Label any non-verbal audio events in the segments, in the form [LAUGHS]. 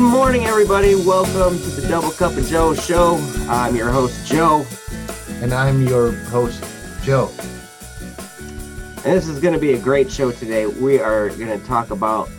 Good morning, everybody. Welcome to the Double Cup of Joe show. I'm your host, Joe. And I'm your host, Joe. And this is going to be a great show today. We are going to talk about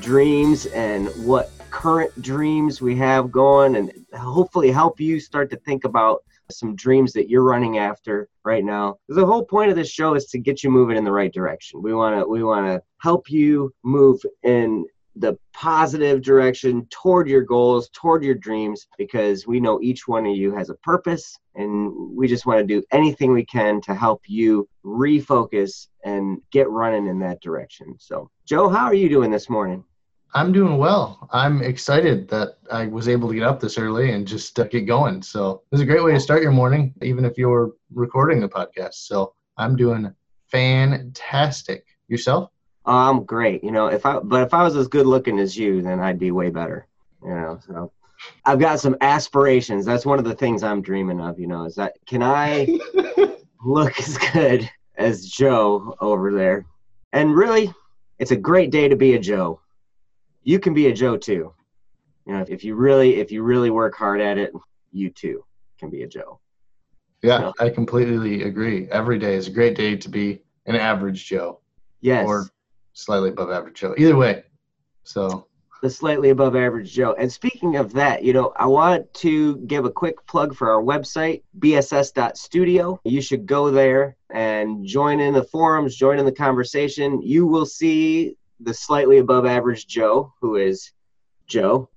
dreams and what current dreams we have going, and hopefully help you start to think about some dreams that you're running after right now. The whole point of this show is to get you moving in the right direction. We want to we want to help you move in the positive direction toward your goals, toward your dreams, because we know each one of you has a purpose and we just want to do anything we can to help you refocus and get running in that direction. So, Joe, how are you doing this morning? I'm doing well. I'm excited that I was able to get up this early and just uh, get going. So, this is a great way to start your morning, even if you're recording the podcast. So, I'm doing fantastic. Yourself? Oh, I'm great. You know, if I but if I was as good looking as you, then I'd be way better. You know, so I've got some aspirations. That's one of the things I'm dreaming of. You know, is that can I [LAUGHS] look as good as Joe over there? And really, it's a great day to be a Joe. You can be a Joe too. You know, if, if you really if you really work hard at it, you too can be a Joe. Yeah, you know? I completely agree. Every day is a great day to be an average Joe. Yes. Or slightly above average Joe. Either way, so the slightly above average Joe. And speaking of that, you know, I want to give a quick plug for our website, bss.studio. You should go there and join in the forums, join in the conversation. You will see the slightly above average Joe, who is Joe.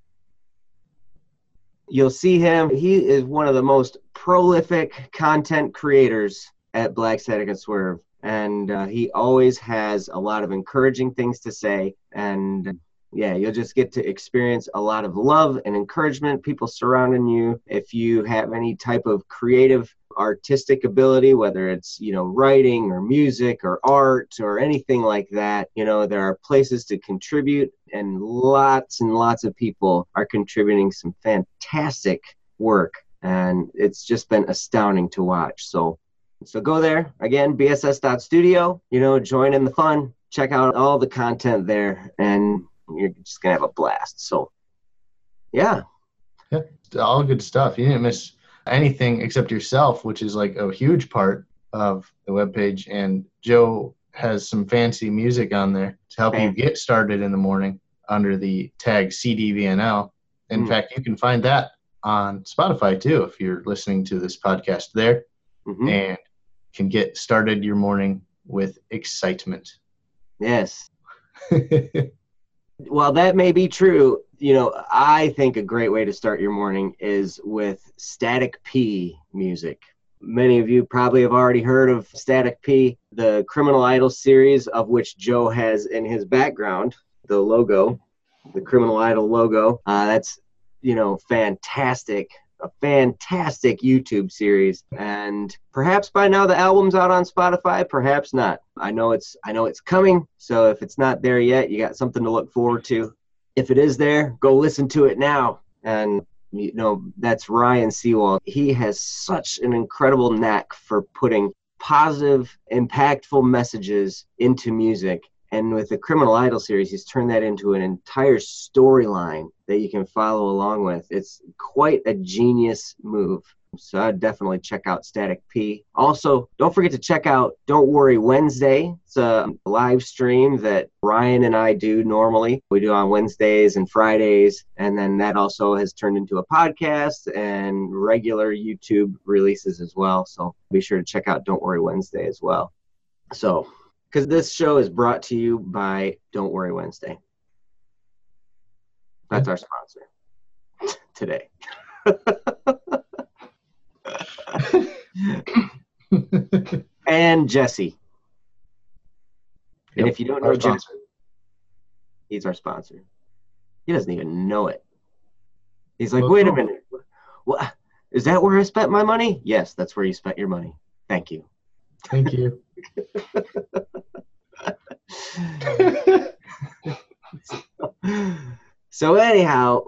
You'll see him. He is one of the most prolific content creators at Black Static and Swerve and uh, he always has a lot of encouraging things to say. And yeah you'll just get to experience a lot of love and encouragement people surrounding you. If you have any type of creative artistic ability whether it's you know writing or music or art or anything like that you know there are places to contribute. And lots and lots of people are contributing some fantastic work. And it's just been astounding to watch. So so go there again, bss.studio, you know, join in the fun, check out all the content there, and you're just gonna have a blast. So yeah. Yeah, all good stuff. You didn't miss anything except yourself, which is like a huge part of the webpage. And Joe has some fancy music on there to help you get started in the morning under the tag CDVNL. In mm. fact, you can find that on Spotify too if you're listening to this podcast there. Mm-hmm. And can get started your morning with excitement. Yes. [LAUGHS] well, that may be true. You know, I think a great way to start your morning is with Static P music. Many of you probably have already heard of Static P, the Criminal Idol series, of which Joe has in his background the logo, the Criminal Idol logo. Uh, that's, you know, fantastic a fantastic YouTube series, and perhaps by now the album's out on Spotify. Perhaps not. I know it's I know it's coming. So if it's not there yet, you got something to look forward to. If it is there, go listen to it now. And you know that's Ryan Seawald. He has such an incredible knack for putting positive, impactful messages into music and with the Criminal Idol series, he's turned that into an entire storyline that you can follow along with. It's quite a genius move. So I'd definitely check out Static P. Also, don't forget to check out Don't Worry Wednesday. It's a live stream that Ryan and I do normally. We do on Wednesdays and Fridays. And then that also has turned into a podcast and regular YouTube releases as well. So be sure to check out Don't Worry Wednesday as well. So because this show is brought to you by Don't Worry Wednesday. That's our sponsor [LAUGHS] today. [LAUGHS] and Jesse. Yep, and if you don't know Jesse, he's our sponsor. He doesn't even know it. He's like, wait a minute. What is that where I spent my money? Yes, that's where you spent your money. Thank you. Thank you. [LAUGHS] [LAUGHS] so anyhow,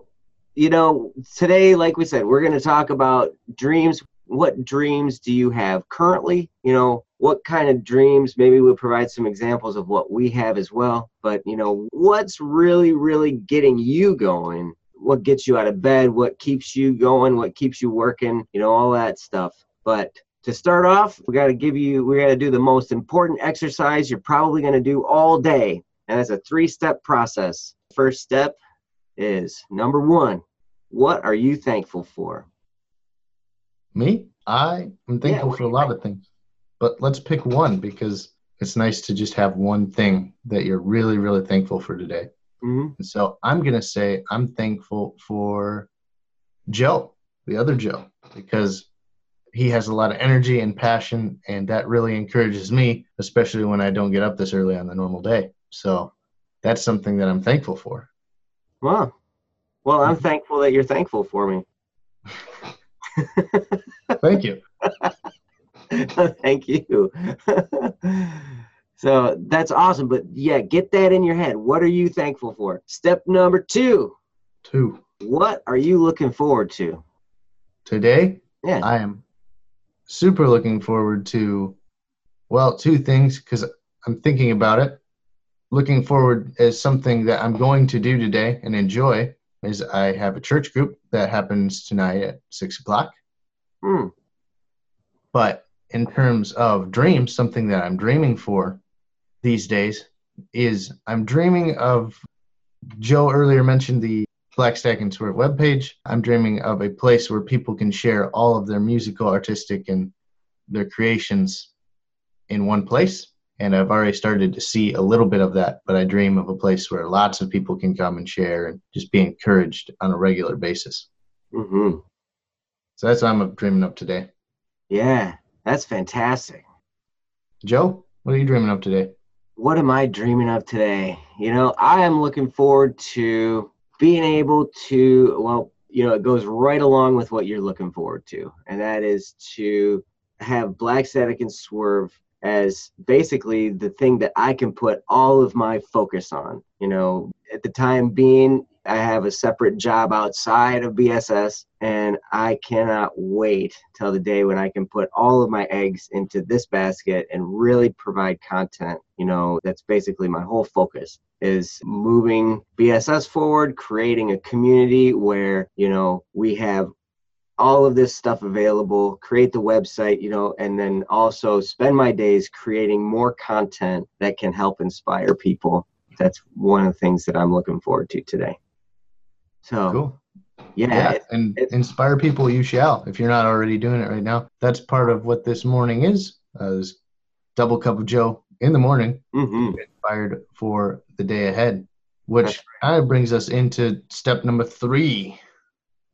you know, today, like we said, we're going to talk about dreams. What dreams do you have currently? You know, what kind of dreams? Maybe we'll provide some examples of what we have as well. But, you know, what's really, really getting you going what gets you out of bed, what keeps you going, what keeps you working, you know, all that stuff. But to start off, we got to give you, we got to do the most important exercise you're probably going to do all day. And it's a three step process. First step is number one, what are you thankful for? Me? I am thankful yeah, for a lot of things. But let's pick one because it's nice to just have one thing that you're really, really thankful for today. Mm-hmm. And so I'm going to say I'm thankful for Joe, the other Joe, because he has a lot of energy and passion, and that really encourages me, especially when I don't get up this early on the normal day. So that's something that I'm thankful for. Wow. Well, I'm mm-hmm. thankful that you're thankful for me. [LAUGHS] Thank you. [LAUGHS] Thank you. [LAUGHS] so that's awesome. But yeah, get that in your head. What are you thankful for? Step number two. Two. What are you looking forward to? Today? Yeah. I am super looking forward to, well, two things because I'm thinking about it. Looking forward as something that I'm going to do today and enjoy is I have a church group that happens tonight at six o'clock. Hmm. But in terms of dreams, something that I'm dreaming for these days is I'm dreaming of Joe earlier mentioned the Black Static and Swerve webpage. I'm dreaming of a place where people can share all of their musical, artistic, and their creations in one place. And I've already started to see a little bit of that, but I dream of a place where lots of people can come and share and just be encouraged on a regular basis. Mm-hmm. So that's what I'm dreaming of today. Yeah, that's fantastic. Joe, what are you dreaming of today? What am I dreaming of today? You know, I am looking forward to being able to, well, you know, it goes right along with what you're looking forward to, and that is to have Black Static and Swerve as basically the thing that I can put all of my focus on. You know, at the time being, I have a separate job outside of BSS, and I cannot wait till the day when I can put all of my eggs into this basket and really provide content. You know, that's basically my whole focus is moving BSS forward, creating a community where, you know, we have all of this stuff available, create the website, you know, and then also spend my days creating more content that can help inspire people. That's one of the things that I'm looking forward to today. So cool. Yeah, yeah it, and inspire people you shall. If you're not already doing it right now, that's part of what this morning is. Uh, is double cup of Joe in the morning, mm-hmm. inspired for the day ahead, which kind of brings us into step number three.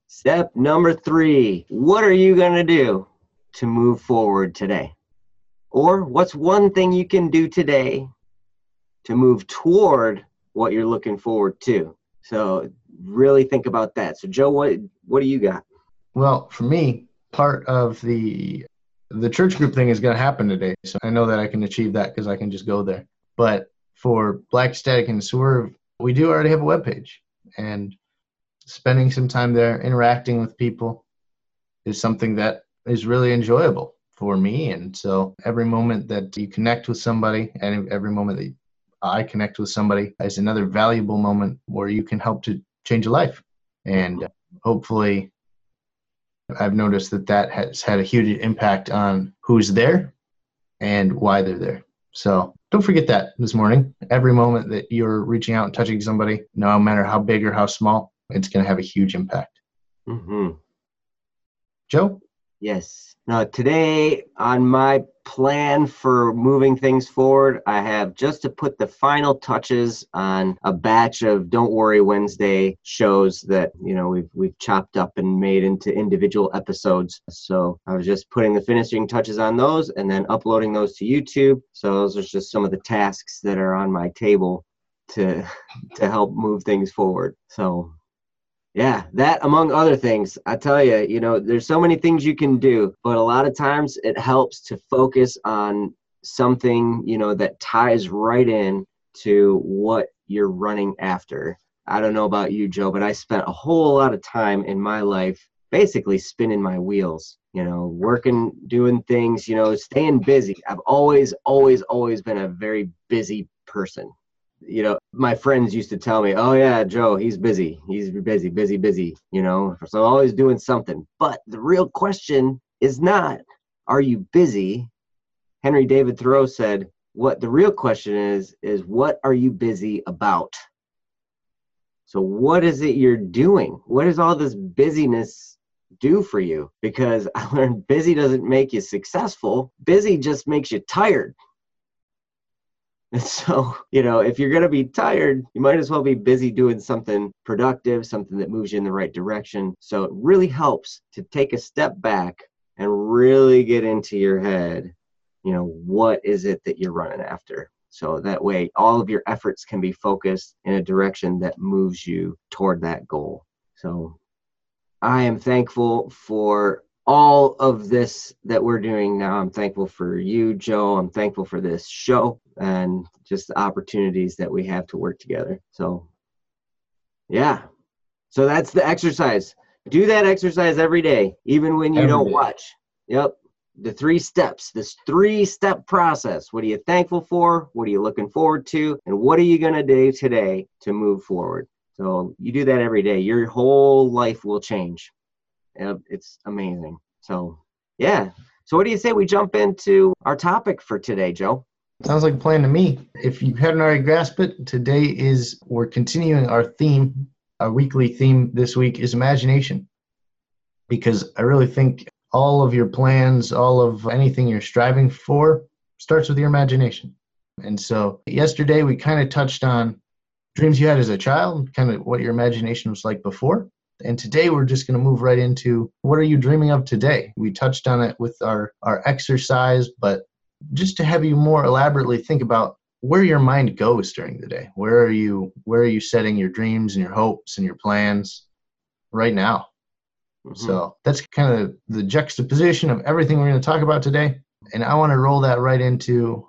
Step number three. What are you going to do to move forward today? Or what's one thing you can do today to move toward what you're looking forward to? So really think about that. So Joe, what what do you got? Well, for me, part of the the church group thing is going to happen today. So I know that I can achieve that because I can just go there. But for Black Static and Swerve, we do already have a web page, and spending some time there interacting with people is something that is really enjoyable for me. And so every moment that you connect with somebody and every moment that I connect with somebody is another valuable moment where you can help to change a life. And hopefully, I've noticed that that has had a huge impact on who's there and why they're there. So don't forget that this morning. Every moment that you're reaching out and touching somebody, no matter how big or how small, it's going to have a huge impact. Mm-hmm. Joe? Yes. Now, today on my plan for moving things forward, I have just to put the final touches on a batch of Don't Worry Wednesday shows that you know we've we've chopped up and made into individual episodes. So I was just putting the finishing touches on those and then uploading those to YouTube. So those are just some of the tasks that are on my table to [LAUGHS] to help move things forward. So yeah, that among other things, I tell you, you know, there's so many things you can do, but a lot of times it helps to focus on something, you know, that ties right in to what you're running after. I don't know about you, Joe, but I spent a whole lot of time in my life basically spinning my wheels, you know, working, doing things, you know, staying busy. I've always, always, always been a very busy person. You know, my friends used to tell me, "Oh yeah, Joe, he's busy. He's busy, busy, busy." You know, so always doing something. But the real question is not, "Are you busy?" Henry David Thoreau said, "What the real question is is what are you busy about?" So what is it you're doing? What does all this busyness do for you? Because [LAUGHS] I learned busy doesn't make you successful. Busy just makes you tired. [LAUGHS] And so, you know, if you're going to be tired, you might as well be busy doing something productive, something that moves you in the right direction. So it really helps to take a step back and really get into your head, you know, what is it that you're running after? So that way, all of your efforts can be focused in a direction that moves you toward that goal. So I am thankful for all of this that we're doing now. I'm thankful for you, Joe. I'm thankful for this show and just the opportunities that we have to work together. So, yeah. So that's the exercise. Do that exercise every day, even when you every don't day. watch. Yep. The three steps, this three step process. What are you thankful for? What are you looking forward to? And what are you going to do today to move forward? So, you do that every day. Your whole life will change. It's amazing. So, yeah. So, what do you say we jump into our topic for today, Joe? Sounds like a plan to me. If you hadn't already grasped it, today is we're continuing our theme. Our weekly theme this week is imagination. Because I really think all of your plans, all of anything you're striving for starts with your imagination. And so yesterday we kind of touched on dreams you had as a child, kind of what your imagination was like before. And today we're just going to move right into what are you dreaming of today? We touched on it with our, our exercise, but just to have you more elaborately think about where your mind goes during the day. Where are you where are you setting your dreams and your hopes and your plans right now? Mm-hmm. So that's kind of the juxtaposition of everything we're going to talk about today. And I want to roll that right into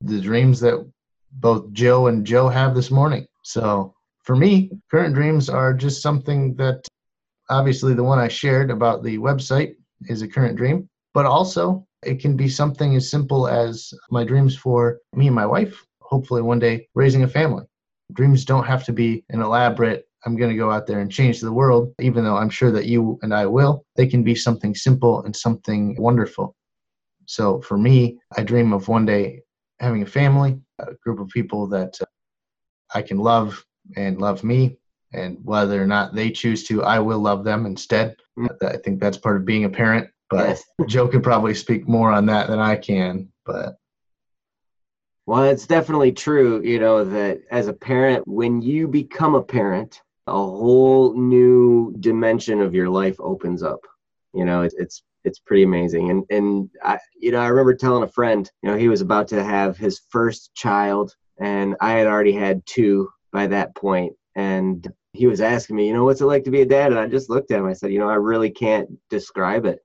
the dreams that both Joe and Joe have this morning. So for me, current dreams are just something that obviously the one I shared about the website is a current dream, but also it can be something as simple as my dreams for me and my wife, hopefully one day raising a family. Dreams don't have to be an elaborate, I'm going to go out there and change the world, even though I'm sure that you and I will. They can be something simple and something wonderful. So for me, I dream of one day having a family, a group of people that uh, I can love and love me and whether or not they choose to i will love them instead mm. i think that's part of being a parent but yes. [LAUGHS] joe can probably speak more on that than i can but well it's definitely true you know that as a parent when you become a parent a whole new dimension of your life opens up you know it's it's it's pretty amazing and and i you know i remember telling a friend you know he was about to have his first child and i had already had two by that point and he was asking me you know what's it like to be a dad? And i just looked at him i said you know i really can't describe it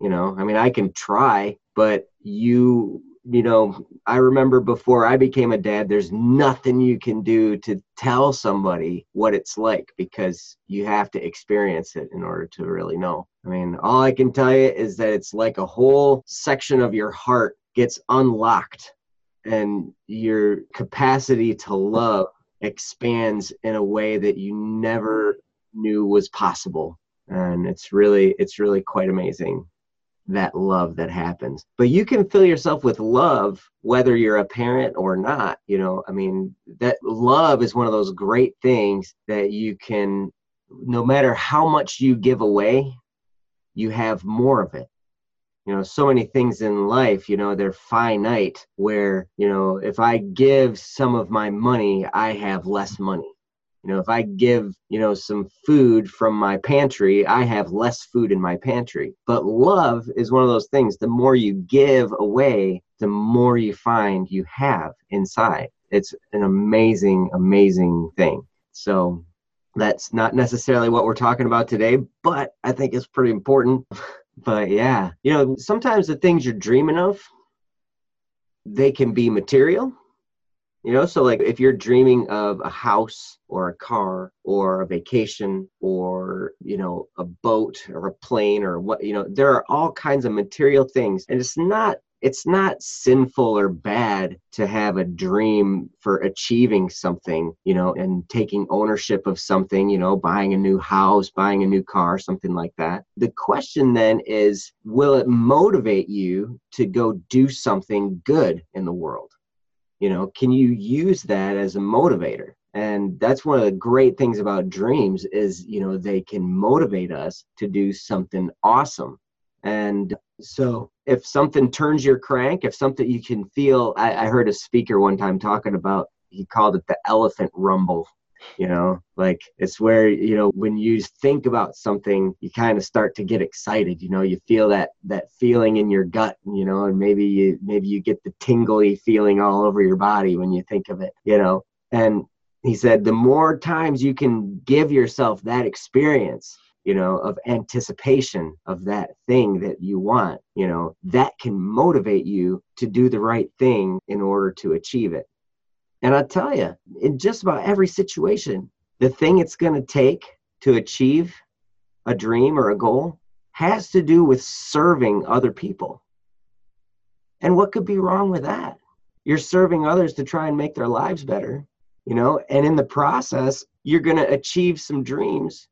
you know? I mean i can try but you you know i remember before i became a dad there's nothing you can do to tell somebody what it's like because you have to experience it in order to really know. I mean all i can tell you is that it's like a whole section of your heart gets unlocked and your capacity to love expands in a way that you never knew was possible. And it's really it's really quite amazing that love that happens. But you can fill yourself with love whether you're a parent or not you know? I mean that love is one of those great things that you can no matter how much you give away you have more of it you know so many things in life you know they're finite where you know if i give some of my money i have less money. You know if i give you know some food from my pantry i have less food in my pantry. But love is one of those things the more you give away the more you find you have inside. It's an amazing amazing thing. So that's not necessarily what we're talking about today but i think it's pretty important [LAUGHS] but yeah, you know, sometimes the things you're dreaming of, they can be material. You know, so like if you're dreaming of a house or a car or a vacation or, you know, a boat or a plane or what, you know, there are all kinds of material things. And it's not it's not sinful or bad to have a dream for achieving something, you know, and taking ownership of something, you know, buying a new house, buying a new car, something like that. The question then is will it motivate you to go do something good in the world? You know, can you use that as a motivator? and that's one of the great things about dreams is you know they can motivate us to do something awesome and so if something turns your crank, if something you can feel, I, I heard a speaker one time talking about, he called it the elephant rumble you know? Like it's where you know when you think about something you kind of start to get excited you know? You feel that that feeling in your gut you know? And maybe you maybe you get the tingly feeling all over your body when you think of it you know? And he said the more times you can give yourself that experience you know, of anticipation of that thing that you want, you know, that can motivate you to do the right thing in order to achieve it. And I tell you, in just about every situation, the thing it's going to take to achieve a dream or a goal has to do with serving other people. And what could be wrong with that? You're serving others to try and make their lives better, you know, and in the process, you're going to achieve some dreams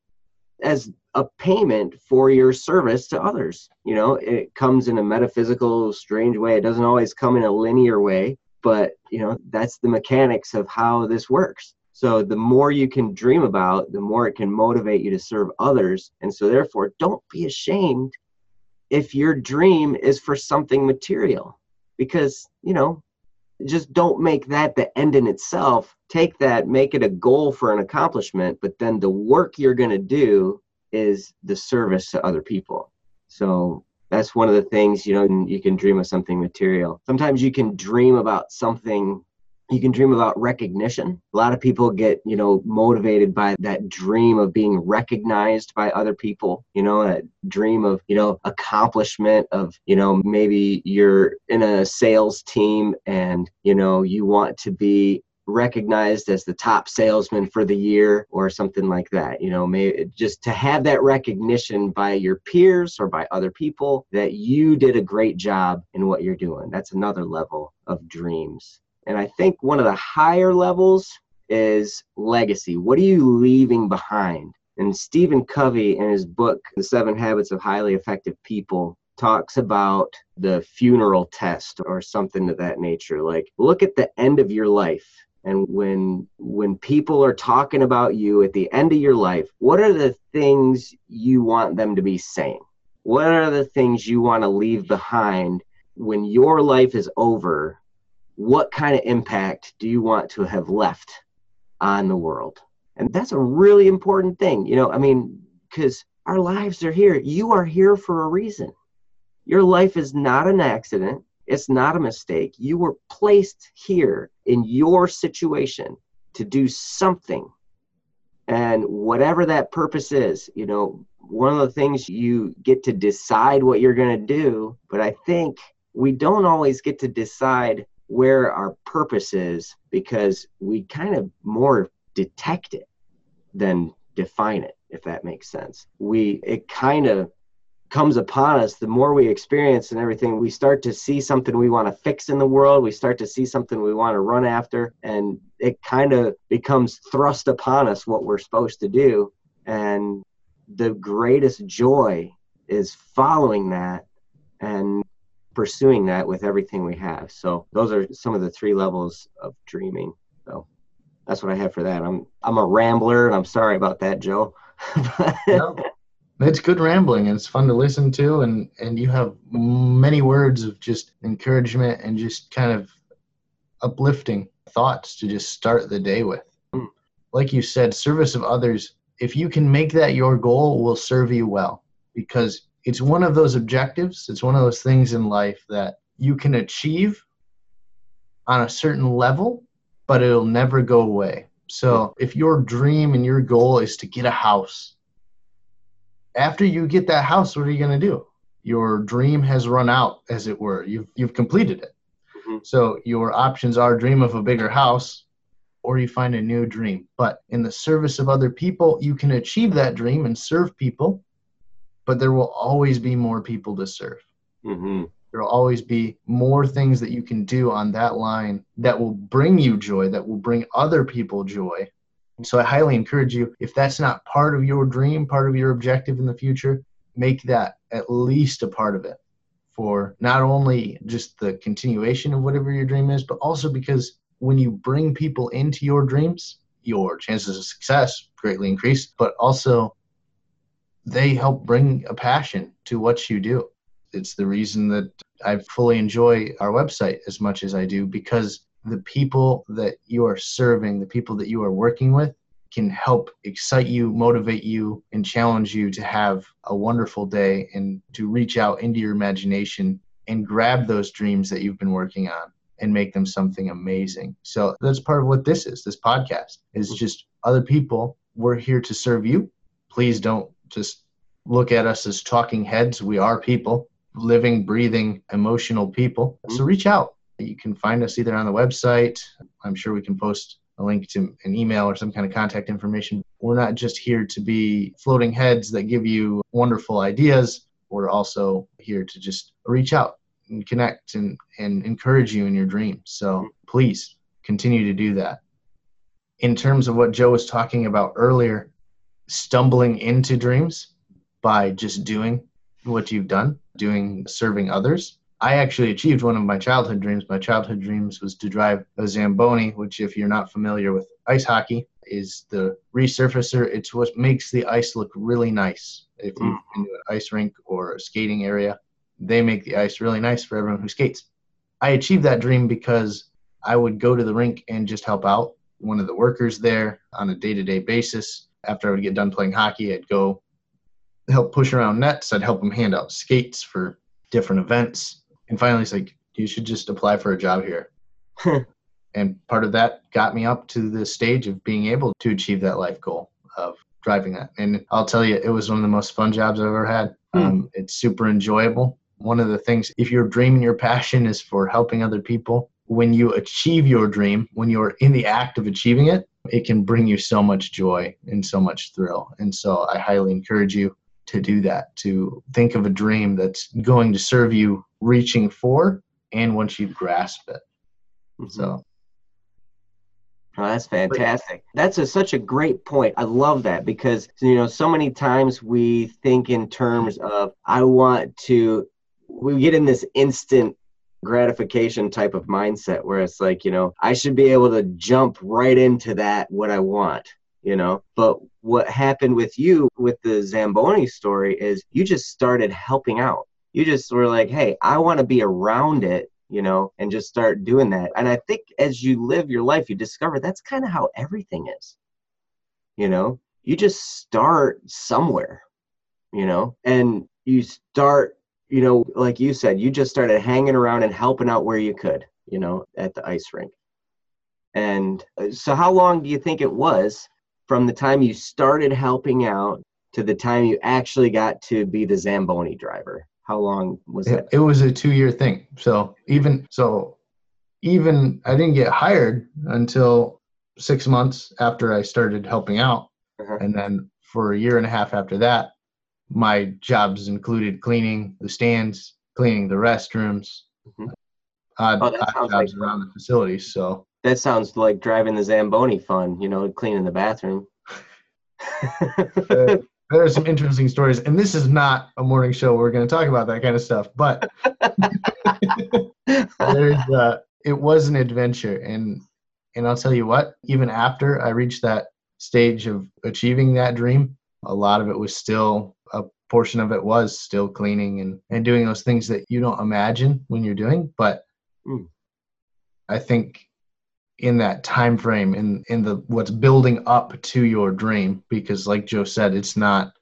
as a payment for your service to others. You know, it comes in a metaphysical, strange way. It doesn't always come in a linear way, but you know, that's the mechanics of how this works. So the more you can dream about, the more it can motivate you to serve others. And so therefore, don't be ashamed if your dream is for something material because, you know, just don't make that the end in itself. Take that, make it a goal for an accomplishment, but then the work you're going to do is the service to other people. So that's one of the things, you know, you can dream of something material. Sometimes you can dream about something you can dream about recognition. A lot of people get, you know, motivated by that dream of being recognized by other people, you know, a dream of, you know, accomplishment of, you know, maybe you're in a sales team and, you know, you want to be recognized as the top salesman for the year or something like that you know maybe just to have that recognition by your peers or by other people that you did a great job in what you're doing that's another level of dreams and i think one of the higher levels is legacy. What are you leaving behind? And stephen covey in his book the seven habits of highly effective people talks about the funeral test or something of that nature. Like look at the end of your life. And when when people are talking about you at the end of your life what are the things you want them to be saying? What are the things you want to leave behind when your life is over what kind of impact do you want to have left on the world and that's a really important thing you know i mean because our lives are here you are here for a reason your life is not an accident it's not a mistake. You were placed here in your situation to do something. And whatever that purpose is, you know, one of the things you get to decide what you're going to do, but I think we don't always get to decide where our purpose is because we kind of more detect it than define it if that makes sense we it kind of comes upon us, the more we experience and everything, we start to see something we want to fix in the world. We start to see something we want to run after, and it kind of becomes thrust upon us what we're supposed to do. And the greatest joy is following that and pursuing that with everything we have. So those are some of the three levels of dreaming. So that's what I have for that. I'm I'm a rambler, and I'm sorry about that, Joe. [LAUGHS] no, it's good rambling and it's fun to listen to and and you have many words of just encouragement and just kind of uplifting thoughts to just start the day with mm. like you said service of others if you can make that your goal will serve you well because it's one of those objectives it's one of those things in life that you can achieve on a certain level but it'll never go away so if your dream and your goal is to get a house after you get that house, what are you going to do? Your dream has run out, as it were. You've you've completed it. Mm-hmm. So your options are dream of a bigger house, or you find a new dream. But in the service of other people, you can achieve that dream and serve people. But there will always be more people to serve. Mm-hmm. There will always be more things that you can do on that line that will bring you joy, that will bring other people joy. So I highly encourage you, if that's not part of your dream, part of your objective in the future, make that at least a part of it for not only just the continuation of whatever your dream is, but also because when you bring people into your dreams, your chances of success greatly increase, but also they help bring a passion to what you do. It's the reason that I fully enjoy our website as much as I do because the people that you are serving, the people that you are working with, can help excite you, motivate you, and challenge you to have a wonderful day and to reach out into your imagination and grab those dreams that you've been working on and make them something amazing. So that's part of what this is. This podcast is mm-hmm. just other people. We're here to serve you. Please don't just look at us as talking heads. We are people, living, breathing, emotional people. So mm-hmm. reach out. You can find us either on the website. I'm sure we can post a link to an email or some kind of contact information. We're not just here to be floating heads that give you wonderful ideas. We're also here to just reach out and connect and, and encourage you in your dreams. So mm-hmm. please continue to do that. In terms of what Joe was talking about earlier, stumbling into dreams by just doing what you've done, doing serving others. I actually achieved one of my childhood dreams. My childhood dreams was to drive a Zamboni, which, if you're not familiar with ice hockey, is the resurfacer. It's what makes the ice look really nice. If you've mm. been to an ice rink or a skating area, they make the ice really nice for everyone who skates. I achieved that dream because I would go to the rink and just help out one of the workers there on a day to day basis. After I would get done playing hockey, I'd go help push around nets. I'd help them hand out skates for different events. And finally, it's like, you should just apply for a job here. and part of that got me up to the stage of being able to achieve that life goal of driving that. And I'll tell you, it was one of the most fun jobs I've ever had. Mm. Um, it's super enjoyable. One of the things, if your dream and your passion is for helping other people, when you achieve your dream, when you're in the act of achieving it, it can bring you so much joy and so much thrill. And so I highly encourage you to do that, to think of a dream that's going to serve you reaching for and once you grasp it. Mm-hmm. So Oh, that's fantastic. That's a, such a great point. I love that because you know so many times we think in terms of I want to. We get in this instant gratification type of mindset where it's like you know I should be able to jump right into that what I want you know? But what happened with you with the zamboni story is you just started helping out. You just were like hey i want to be around it you know and just start doing that. And i think as you live your life you discover that's kind of how everything is you know? You just start somewhere you know? And you start you know like you said you just started hanging around and helping out where you could you know at the ice rink and uh, so how long do you think it was from the time you started helping out to the time you actually got to be the Zamboni driver? How long was it? It was a two year thing. So even so even I didn't get hired until six months after I started helping out. Uh-huh. And then for a year and a half after that, my jobs included cleaning the stands, cleaning the restrooms, mm-hmm. odd, oh, odd jobs like around the facilities. So that sounds like driving the Zamboni fun, you know, cleaning the bathroom. uh, [LAUGHS] there are some interesting stories, and this is not a morning show. We're going to talk about that kind of stuff, but [LAUGHS] there's uh, it was an adventure, and and I'll tell you what. Even after I reached that stage of achieving that dream, a lot of it was still a portion of it was still cleaning and and doing those things that you don't imagine when you're doing, but. Mm. I think in that time frame in in the what's building up to your dream because like joe said it's not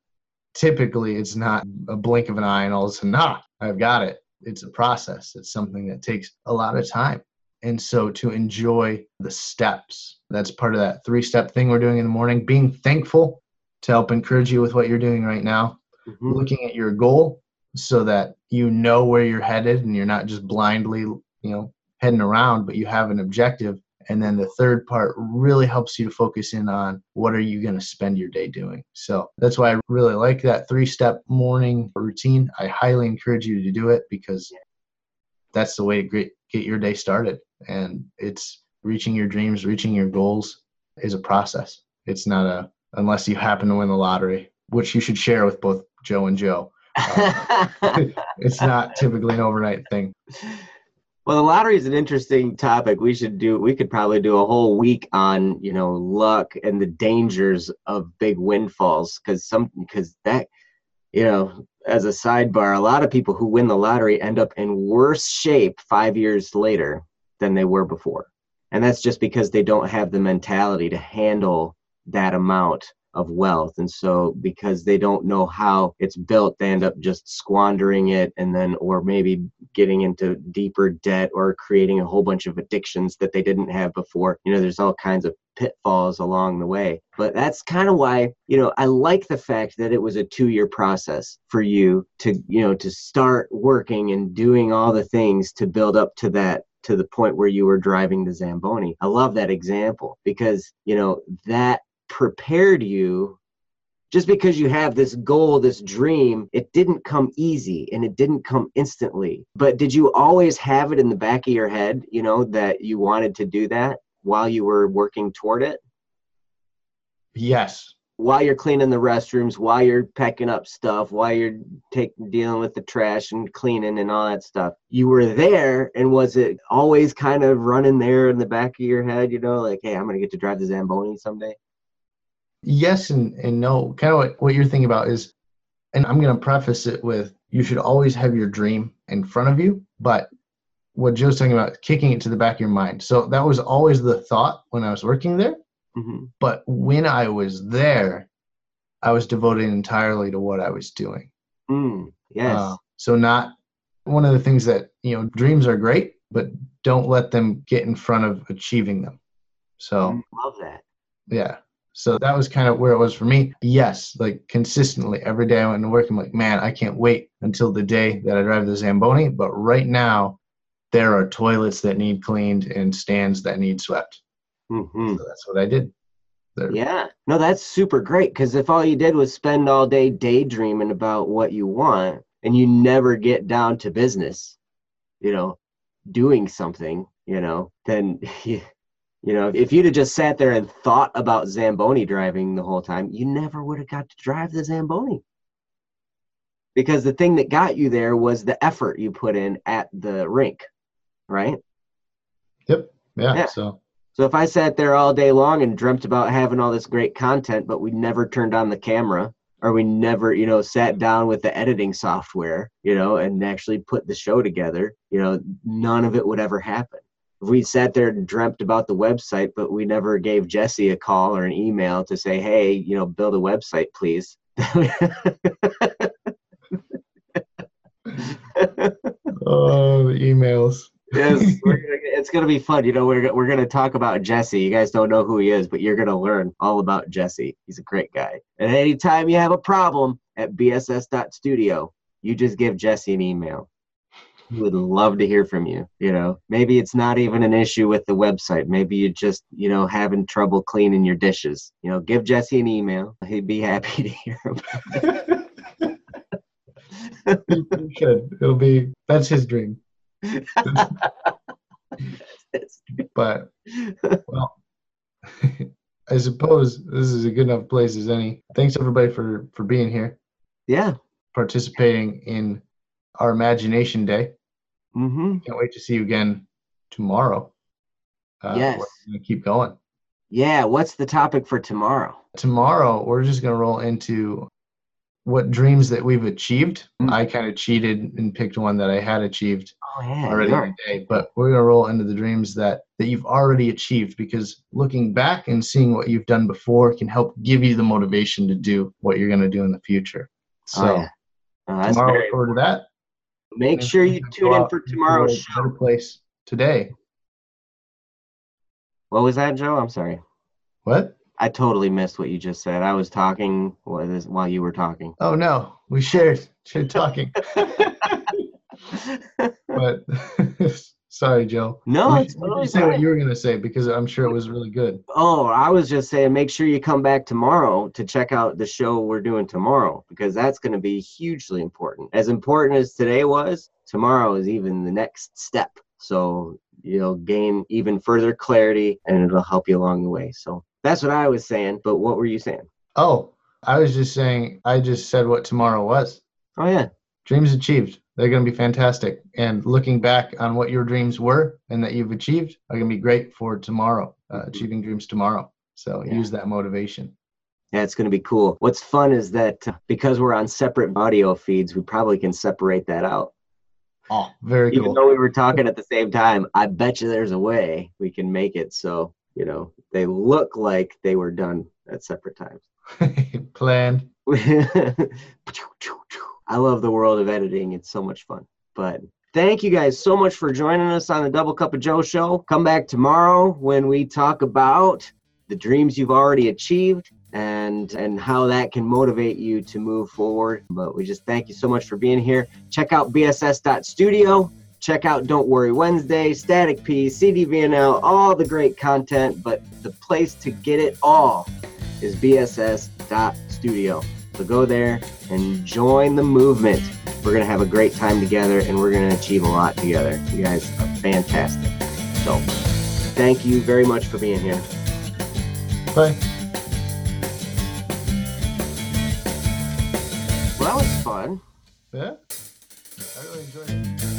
typically it's not a blink of an eye and all of a sudden nah i've got it it's a process it's something that takes a lot of time and so to enjoy the steps that's part of that three step thing we're doing in the morning being thankful to help encourage you with what you're doing right now mm-hmm. looking at your goal so that you know where you're headed and you're not just blindly you know heading around but you have an objective and then the third part really helps you to focus in on what are you going to spend your day doing. So that's why I really like that three step morning routine. I highly encourage you to do it because that's the way to get, get your day started. And it's reaching your dreams, reaching your goals is a process. It's not a, unless you happen to win the lottery, which you should share with both Joe and Joe. Uh, [LAUGHS] it's not typically an overnight thing. Well, the lottery is an interesting topic. We should do. We could probably do a whole week on you know luck and the dangers of big windfalls because some because that you know as a sidebar, a lot of people who win the lottery end up in worse shape five years later than they were before, and that's just because they don't have the mentality to handle that amount of wealth. And so because they don't know how it's built, they end up just squandering it and then, or maybe getting into deeper debt or creating a whole bunch of addictions that they didn't have before. You know, there's all kinds of pitfalls along the way. But that's kind of why, you know, I like the fact that it was a two year process for you to, you know, to start working and doing all the things to build up to that to the point where you were driving the Zamboni. I love that example because, you know, that prepared you just because you have this goal, this dream, it didn't come easy and it didn't come instantly. But did you always have it in the back of your head, you know, that you wanted to do that while you were working toward it? Yes. While you're cleaning the restrooms, while you're packing up stuff, while you're taking dealing with the trash and cleaning and all that stuff, you were there. And was it always kind of running there in the back of your head, you know, like, hey, I'm going to get to drive the Zamboni someday? Yes and, and no. Kind of what, what you're thinking about is, and I'm going to preface it with you should always have your dream in front of you, but what Joe's talking about, kicking it to the back of your mind. So that was always the thought when I was working there. Mm-hmm. But when I was there, I was devoted entirely to what I was doing. Mm, yes. Uh, so not one of the things that you know dreams are great, but don't let them get in front of achieving them. So mm, love that. Yeah. So that was kind of where it was for me. Yes, like consistently every day I went to work, I'm like, man, I can't wait until the day that I drive the Zamboni. But right now, there are toilets that need cleaned and stands that need swept. Mm-hmm. So that's what I did. There. Yeah, no, that's super great because if all you did was spend all day daydreaming about what you want and you never get down to business, you know, doing something, you know, then [LAUGHS] You know, if you'd have just sat there and thought about Zamboni driving the whole time, you never would have got to drive the Zamboni. Because the thing that got you there was the effort you put in at the rink, right? Yep. Yeah. yeah. So so if I sat there all day long and dreamt about having all this great content, but we never turned on the camera or we never, you know, sat down with the editing software, you know, and actually put the show together, you know, none of it would ever happen we sat there and dreamt about the website, but we never gave Jesse a call or an email to say, hey, you know, build a website, please. [LAUGHS] oh, the emails. yes, [LAUGHS] gonna, it's going to be fun. You know, we're, we're going to talk about Jesse. You guys don't know who he is, but you're going to learn all about Jesse. He's a great guy. And anytime you have a problem at bss.studio, you just give Jesse an email would love to hear from you you know. Maybe it's not even an issue with the website. Maybe you just you know having trouble cleaning your dishes. You know give jesse an email. He'd be happy to hear about it. [LAUGHS] Should it'll be that's his dream. [LAUGHS] But well [LAUGHS] i suppose this is a good enough place as any. Thanks everybody for for being here. Yeah. Participating in our imagination day Mm-hmm. Can't wait to see you again tomorrow. Uh, yes. We're going to keep going. Yeah. What's the topic for tomorrow? Tomorrow, we're just going to roll into what dreams that we've achieved. Mm-hmm. I kind of cheated and picked one that I had achieved oh, yeah, already today, but we're going to roll into the dreams that, that you've already achieved because looking back and seeing what you've done before can help give you the motivation to do what you're going to do in the future. Oh, so, oh, yeah. oh, tomorrow, look forward to that. Make sure you tune in for tomorrow's show. Place today. What was that, Joe? I'm sorry. What? I totally missed what you just said. I was talking while you were talking. Oh no, we shared shared talking. [LAUGHS] but [LAUGHS] Sorry, Joe. No, You it's should totally say what you were gonna say because I'm sure it was really good. Oh, I was just saying, make sure you come back tomorrow to check out the show we're doing tomorrow because that's going to be hugely important. As important as today was, tomorrow is even the next step. So you'll gain even further clarity and it'll help you along the way. So that's what I was saying. But what were you saying? Oh, I was just saying. I just said what tomorrow was. Oh, yeah. Dreams achieved. They're gonna be fantastic. And looking back on what your dreams were and that you've achieved are gonna be great for tomorrow. Uh, achieving dreams tomorrow. So Yeah. use that motivation. Yeah, it's going to be cool. What's fun is that uh, because we're on separate audio feeds, we probably can separate that out. Oh, very Even cool. though we were talking at the same time, I bet you there's a way we can make it so, you know, they look like they were done at separate times. [LAUGHS] Planned. [LAUGHS] I love the world of editing. It's so much fun. But thank you guys so much for joining us on the Double Cup of Joe show. Come back tomorrow when we talk about the dreams you've already achieved and and how that can motivate you to move forward. But we just thank you so much for being here. Check out bss.studio. Check out Don't Worry Wednesday, Static P, CDVNL, all the great content. But the place to get it all is bss.studio. So go there and join the movement. We're going to have a great time together and we're going to achieve a lot together. You guys are fantastic. So thank you very much for being here. Bye. Well, that was fun. Yeah. I really enjoyed it.